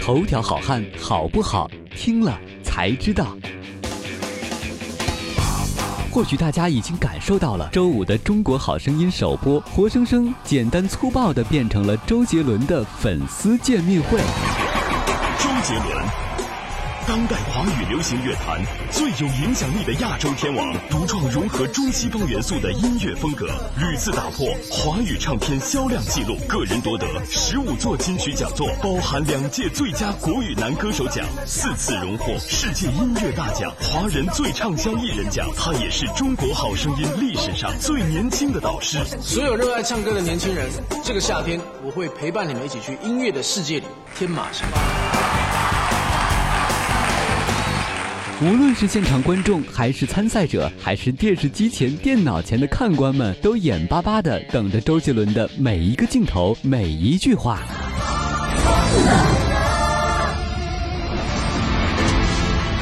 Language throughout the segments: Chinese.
头条好汉好不好？听了才知道。或许大家已经感受到了，周五的《中国好声音》首播，活生生、简单粗暴的变成了周杰伦的粉丝见面会。周杰伦。当代华语流行乐坛最有影响力的亚洲天王，独创融合中西方元素的音乐风格，屡次打破华语唱片销量纪录，个人夺得十五座金曲奖座，包含两届最佳国语男歌手奖，四次荣获世界音乐大奖、华人最畅销艺人奖。他也是中国好声音历史上最年轻的导师。所有热爱唱歌的年轻人，这个夏天我会陪伴你们一起去音乐的世界里天马行空。无论是现场观众，还是参赛者，还是电视机前、电脑前的看官们，都眼巴巴地等着周杰伦的每一个镜头、每一句话。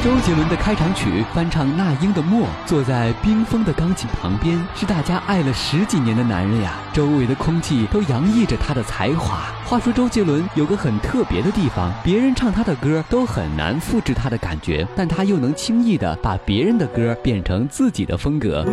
周杰伦的开场曲翻唱那英的《默》，坐在冰封的钢琴旁边，是大家爱了十几年的男人呀。周围的空气都洋溢着他的才华。话说周杰伦有个很特别的地方，别人唱他的歌都很难复制他的感觉，但他又能轻易的把别人的歌变成自己的风格。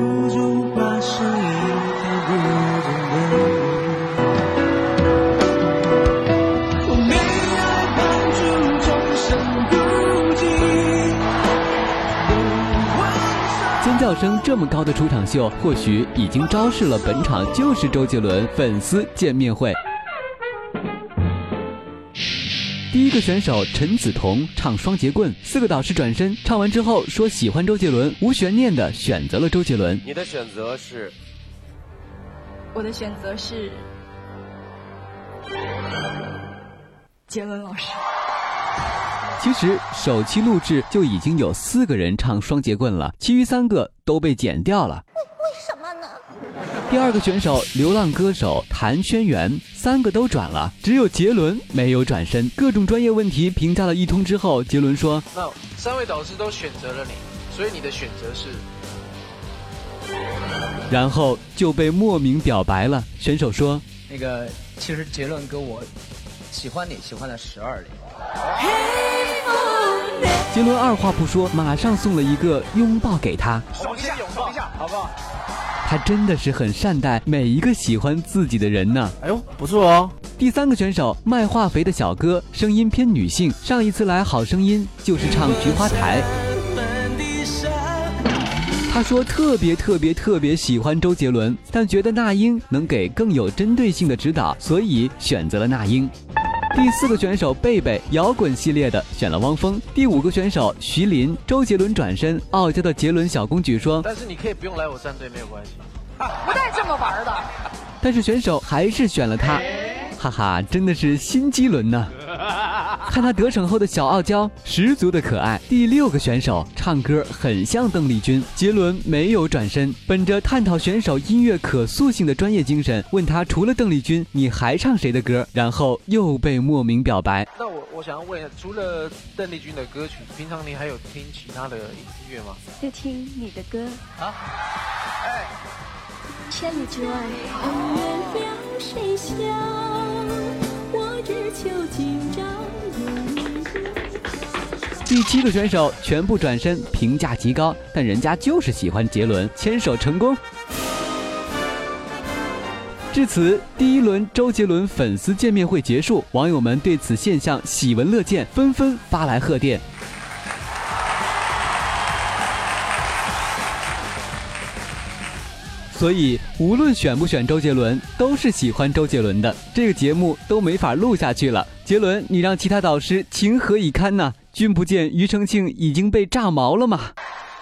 叫声这么高的出场秀，或许已经昭示了本场就是周杰伦粉丝见面会。第一个选手陈梓童唱《双截棍》，四个导师转身唱完之后说喜欢周杰伦，无悬念的选择了周杰伦。你的选择是？我的选择是杰伦老师。其实首期录制就已经有四个人唱双截棍了，其余三个都被剪掉了。为为什么呢？第二个选手流浪歌手谭轩辕，三个都转了，只有杰伦没有转身。各种专业问题评价了一通之后，杰伦说：“那三位导师都选择了你，所以你的选择是？”然后就被莫名表白了。选手说：“那个其实杰伦跟我喜欢你喜欢了十二年。”杰伦二话不说，马上送了一个拥抱给他。首先拥抱一下，好不好？他真的是很善待每一个喜欢自己的人呢。哎呦，不错哦。第三个选手卖化肥的小哥，声音偏女性，上一次来好声音就是唱《菊花台》。他说特别特别特别喜欢周杰伦，但觉得那英能给更有针对性的指导，所以选择了那英。第四个选手贝贝，摇滚系列的选了汪峰。第五个选手徐林，周杰伦转身，傲娇的杰伦小公举说：“但是你可以不用来我战队，没有关系，不带这么玩的。”但是选手还是选了他。哈哈，真的是心机轮呢！看他得逞后的小傲娇，十足的可爱。第六个选手唱歌很像邓丽君，杰伦没有转身，本着探讨选手音乐可塑性的专业精神，问他除了邓丽君，你还唱谁的歌？然后又被莫名表白。那我我想要问一下，除了邓丽君的歌曲，平常你还有听其他的音乐吗？就听你的歌啊。哎，千里之外，恩怨了谁晓？第七个选手全部转身，评价极高，但人家就是喜欢杰伦，牵手成功。至此，第一轮周杰伦粉丝见面会结束，网友们对此现象喜闻乐见，纷纷发来贺电。所以，无论选不选周杰伦，都是喜欢周杰伦的。这个节目都没法录下去了。杰伦，你让其他导师情何以堪呢？君不见庾澄庆已经被炸毛了吗？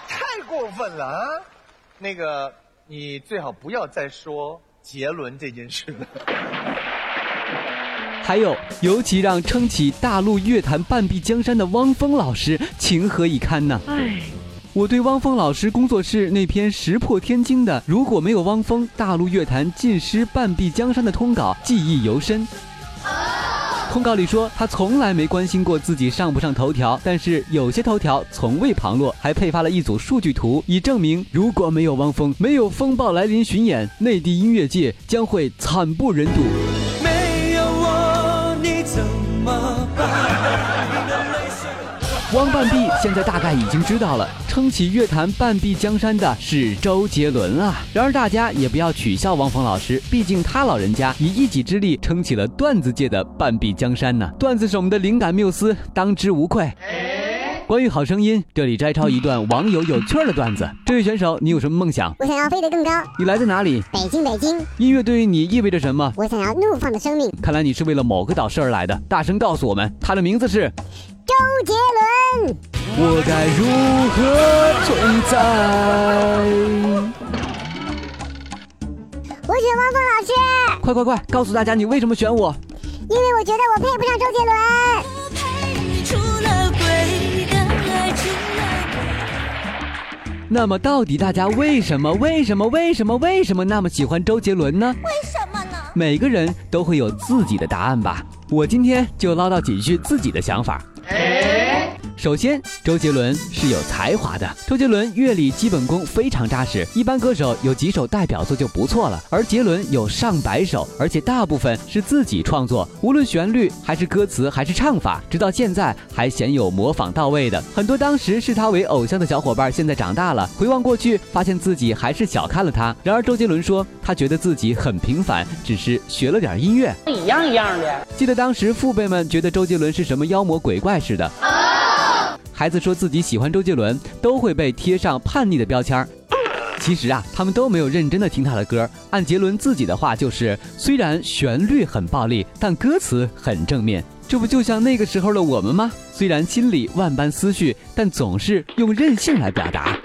太过分了啊！那个，你最好不要再说杰伦这件事了。还有，尤其让撑起大陆乐坛半壁江山的汪峰老师情何以堪呢？哎。我对汪峰老师工作室那篇石破天惊的“如果没有汪峰，大陆乐坛尽失半壁江山”的通稿记忆犹深。通告里说他从来没关心过自己上不上头条，但是有些头条从未旁落，还配发了一组数据图，以证明如果没有汪峰，没有风暴来临巡演，内地音乐界将会惨不忍睹。汪半壁现在大概已经知道了，撑起乐坛半壁江山的是周杰伦啊。然而大家也不要取笑汪峰老师，毕竟他老人家以一己之力撑起了段子界的半壁江山呢。段子手们的灵感缪斯，当之无愧。关于好声音，这里摘抄一段网友有趣的段子。这位选手，你有什么梦想？我想要飞得更高。你来自哪里？北京，北京。音乐对于你意味着什么？我想要怒放的生命。看来你是为了某个导师而来的。大声告诉我们，他的名字是周杰伦。我该如何存在？我选汪峰老师。快快快，告诉大家你为什么选我？因为我觉得我配不上周杰伦。那么，到底大家为什么、为什么、为什么、为什么那么喜欢周杰伦呢？为什么呢？每个人都会有自己的答案吧。我今天就唠叨几句自己的想法。首先，周杰伦是有才华的。周杰伦乐理基本功非常扎实，一般歌手有几首代表作就不错了，而杰伦有上百首，而且大部分是自己创作，无论旋律还是歌词还是唱法，直到现在还鲜有模仿到位的。很多当时视他为偶像的小伙伴，现在长大了，回望过去，发现自己还是小看了他。然而，周杰伦说，他觉得自己很平凡，只是学了点音乐，一样一样的。记得当时父辈们觉得周杰伦是什么妖魔鬼怪似的。孩子说自己喜欢周杰伦，都会被贴上叛逆的标签儿。其实啊，他们都没有认真的听他的歌。按杰伦自己的话，就是虽然旋律很暴力，但歌词很正面。这不就像那个时候的我们吗？虽然心里万般思绪，但总是用任性来表达。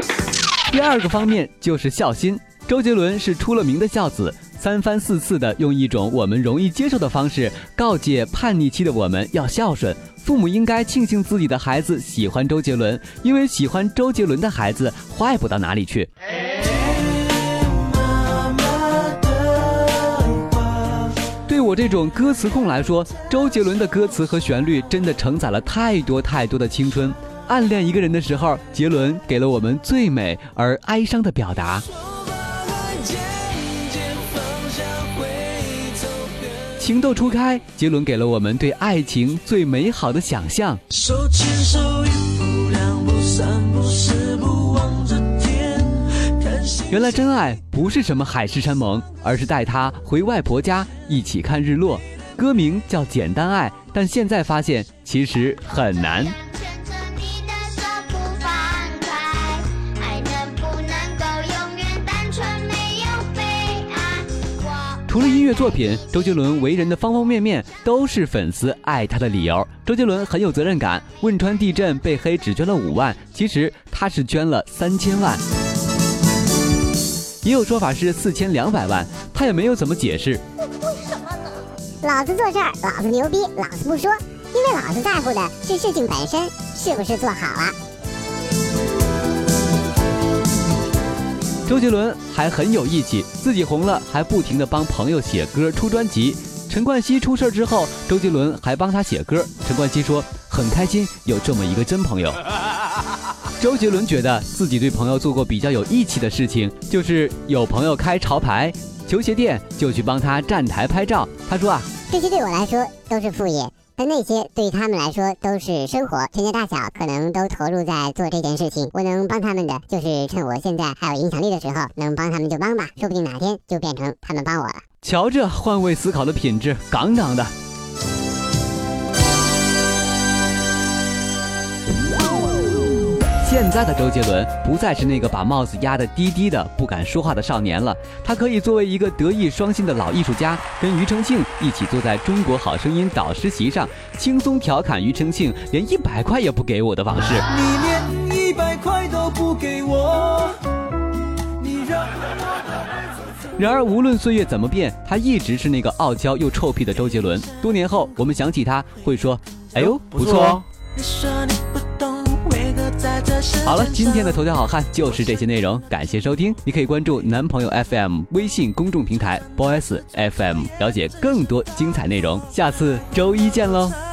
第二个方面就是孝心。周杰伦是出了名的孝子，三番四次的用一种我们容易接受的方式告诫叛逆期的我们要孝顺。父母应该庆幸自己的孩子喜欢周杰伦，因为喜欢周杰伦的孩子坏不到哪里去。对我这种歌词控来说，周杰伦的歌词和旋律真的承载了太多太多的青春。暗恋一个人的时候，杰伦给了我们最美而哀伤的表达。情窦初开，杰伦给了。我们对爱情最美好的想象。手牵手，一步两步，三步四步望着天原来真爱不是什么海誓山盟，而是带他回外婆家一起看日落。歌名叫《简单爱》，但现在发现其实很难。除了音乐作品，周杰伦为人的方方面面都是粉丝爱他的理由。周杰伦很有责任感，汶川地震被黑只捐了五万，其实他是捐了三千万。也有说法是四千两百万，他也没有怎么解释。为什么呢？老子做事儿，老子牛逼，老子不说，因为老子在乎的是事情本身是不是做好了。周杰伦还很有义气，自己红了还不停的帮朋友写歌出专辑。陈冠希出事之后，周杰伦还帮他写歌。陈冠希说很开心有这么一个真朋友。周杰伦觉得自己对朋友做过比较有义气的事情，就是有朋友开潮牌球鞋店，就去帮他站台拍照。他说啊，这些对我来说都是副业。但那些对于他们来说都是生活，全家大小可能都投入在做这件事情。我能帮他们的，就是趁我现在还有影响力的时候，能帮他们就帮吧，说不定哪天就变成他们帮我了。瞧这换位思考的品质，杠杠的。现在的周杰伦不再是那个把帽子压得低低的、不敢说话的少年了，他可以作为一个德艺双馨的老艺术家，跟庾澄庆一起坐在中国好声音导师席上，轻松调侃庾澄庆连一百块也不给我的往事。你连一百块都不给我，你让。然而，无论岁月怎么变，他一直是那个傲娇又臭屁的周杰伦。多年后，我们想起他，会说：“哎呦，不错哦。”好了，今天的头条好汉就是这些内容，感谢收听。你可以关注男朋友 FM 微信公众平台 boys FM，了解更多精彩内容。下次周一见喽。